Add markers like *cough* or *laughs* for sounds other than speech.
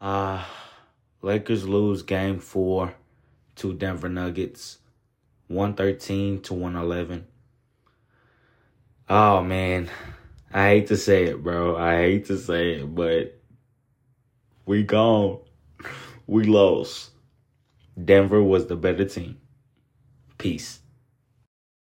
Uh, Lakers lose game four to Denver Nuggets, 113 to 111. Oh, man. I hate to say it, bro. I hate to say it, but we gone. *laughs* We lost. Denver was the better team. Peace.